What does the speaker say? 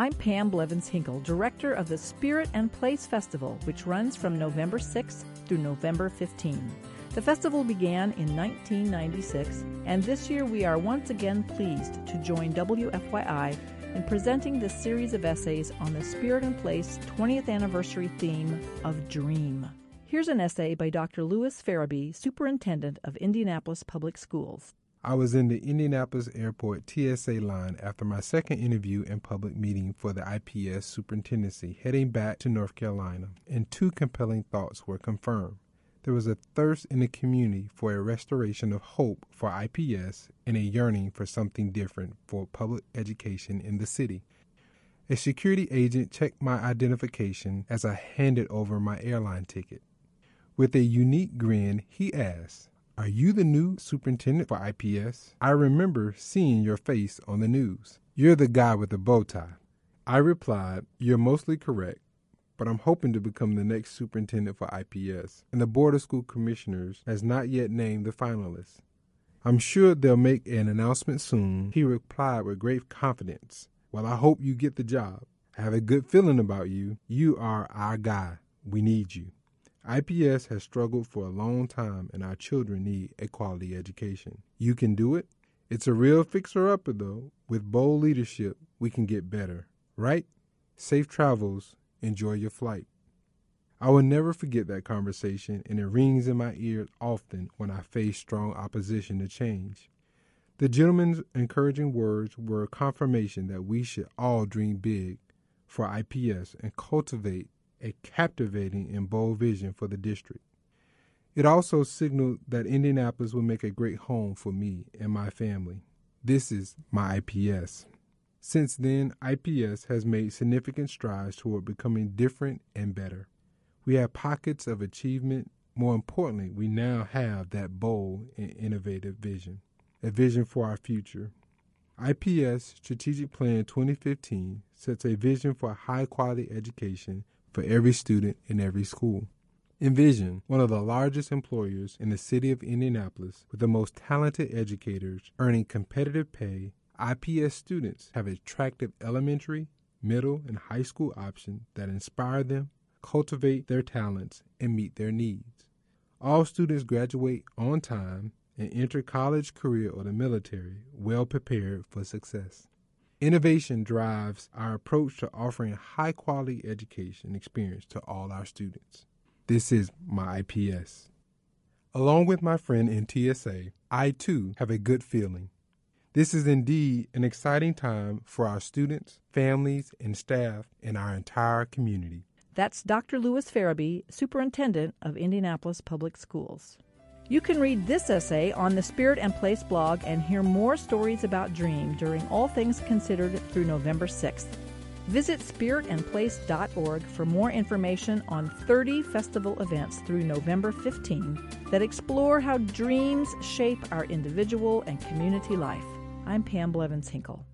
I'm Pam Blevins Hinkle, director of the Spirit and Place Festival, which runs from November 6th through November 15. The festival began in 1996, and this year we are once again pleased to join WFYI in presenting this series of essays on the Spirit and Place 20th anniversary theme of Dream. Here's an essay by Dr. Lewis Ferebee, Superintendent of Indianapolis Public Schools. I was in the Indianapolis Airport TSA line after my second interview and public meeting for the IPS superintendency heading back to North Carolina, and two compelling thoughts were confirmed. There was a thirst in the community for a restoration of hope for IPS and a yearning for something different for public education in the city. A security agent checked my identification as I handed over my airline ticket. With a unique grin, he asked, are you the new superintendent for IPS? I remember seeing your face on the news. You're the guy with the bow tie. I replied, You're mostly correct, but I'm hoping to become the next superintendent for IPS, and the Board of School Commissioners has not yet named the finalists. I'm sure they'll make an announcement soon. He replied with great confidence, Well, I hope you get the job. I have a good feeling about you. You are our guy. We need you. IPS has struggled for a long time, and our children need a quality education. You can do it. It's a real fixer upper, though. With bold leadership, we can get better, right? Safe travels. Enjoy your flight. I will never forget that conversation, and it rings in my ears often when I face strong opposition to change. The gentleman's encouraging words were a confirmation that we should all dream big for IPS and cultivate a captivating and bold vision for the district. It also signaled that Indianapolis would make a great home for me and my family. This is my IPS. Since then, IPS has made significant strides toward becoming different and better. We have pockets of achievement. More importantly, we now have that bold and innovative vision, a vision for our future. IPS Strategic Plan 2015 sets a vision for high quality education for every student in every school. Envision, one of the largest employers in the city of Indianapolis with the most talented educators earning competitive pay, IPS students have attractive elementary, middle, and high school options that inspire them, cultivate their talents, and meet their needs. All students graduate on time and enter college, career, or the military well prepared for success. Innovation drives our approach to offering high quality education experience to all our students. This is my IPS. Along with my friend in TSA, I too have a good feeling. This is indeed an exciting time for our students, families, and staff in our entire community. That's Dr. Lewis Ferebee, Superintendent of Indianapolis Public Schools. You can read this essay on the Spirit and Place blog and hear more stories about Dream during All Things Considered through November 6th. Visit spiritandplace.org for more information on 30 festival events through November 15 that explore how dreams shape our individual and community life. I'm Pam Blevins Hinkle.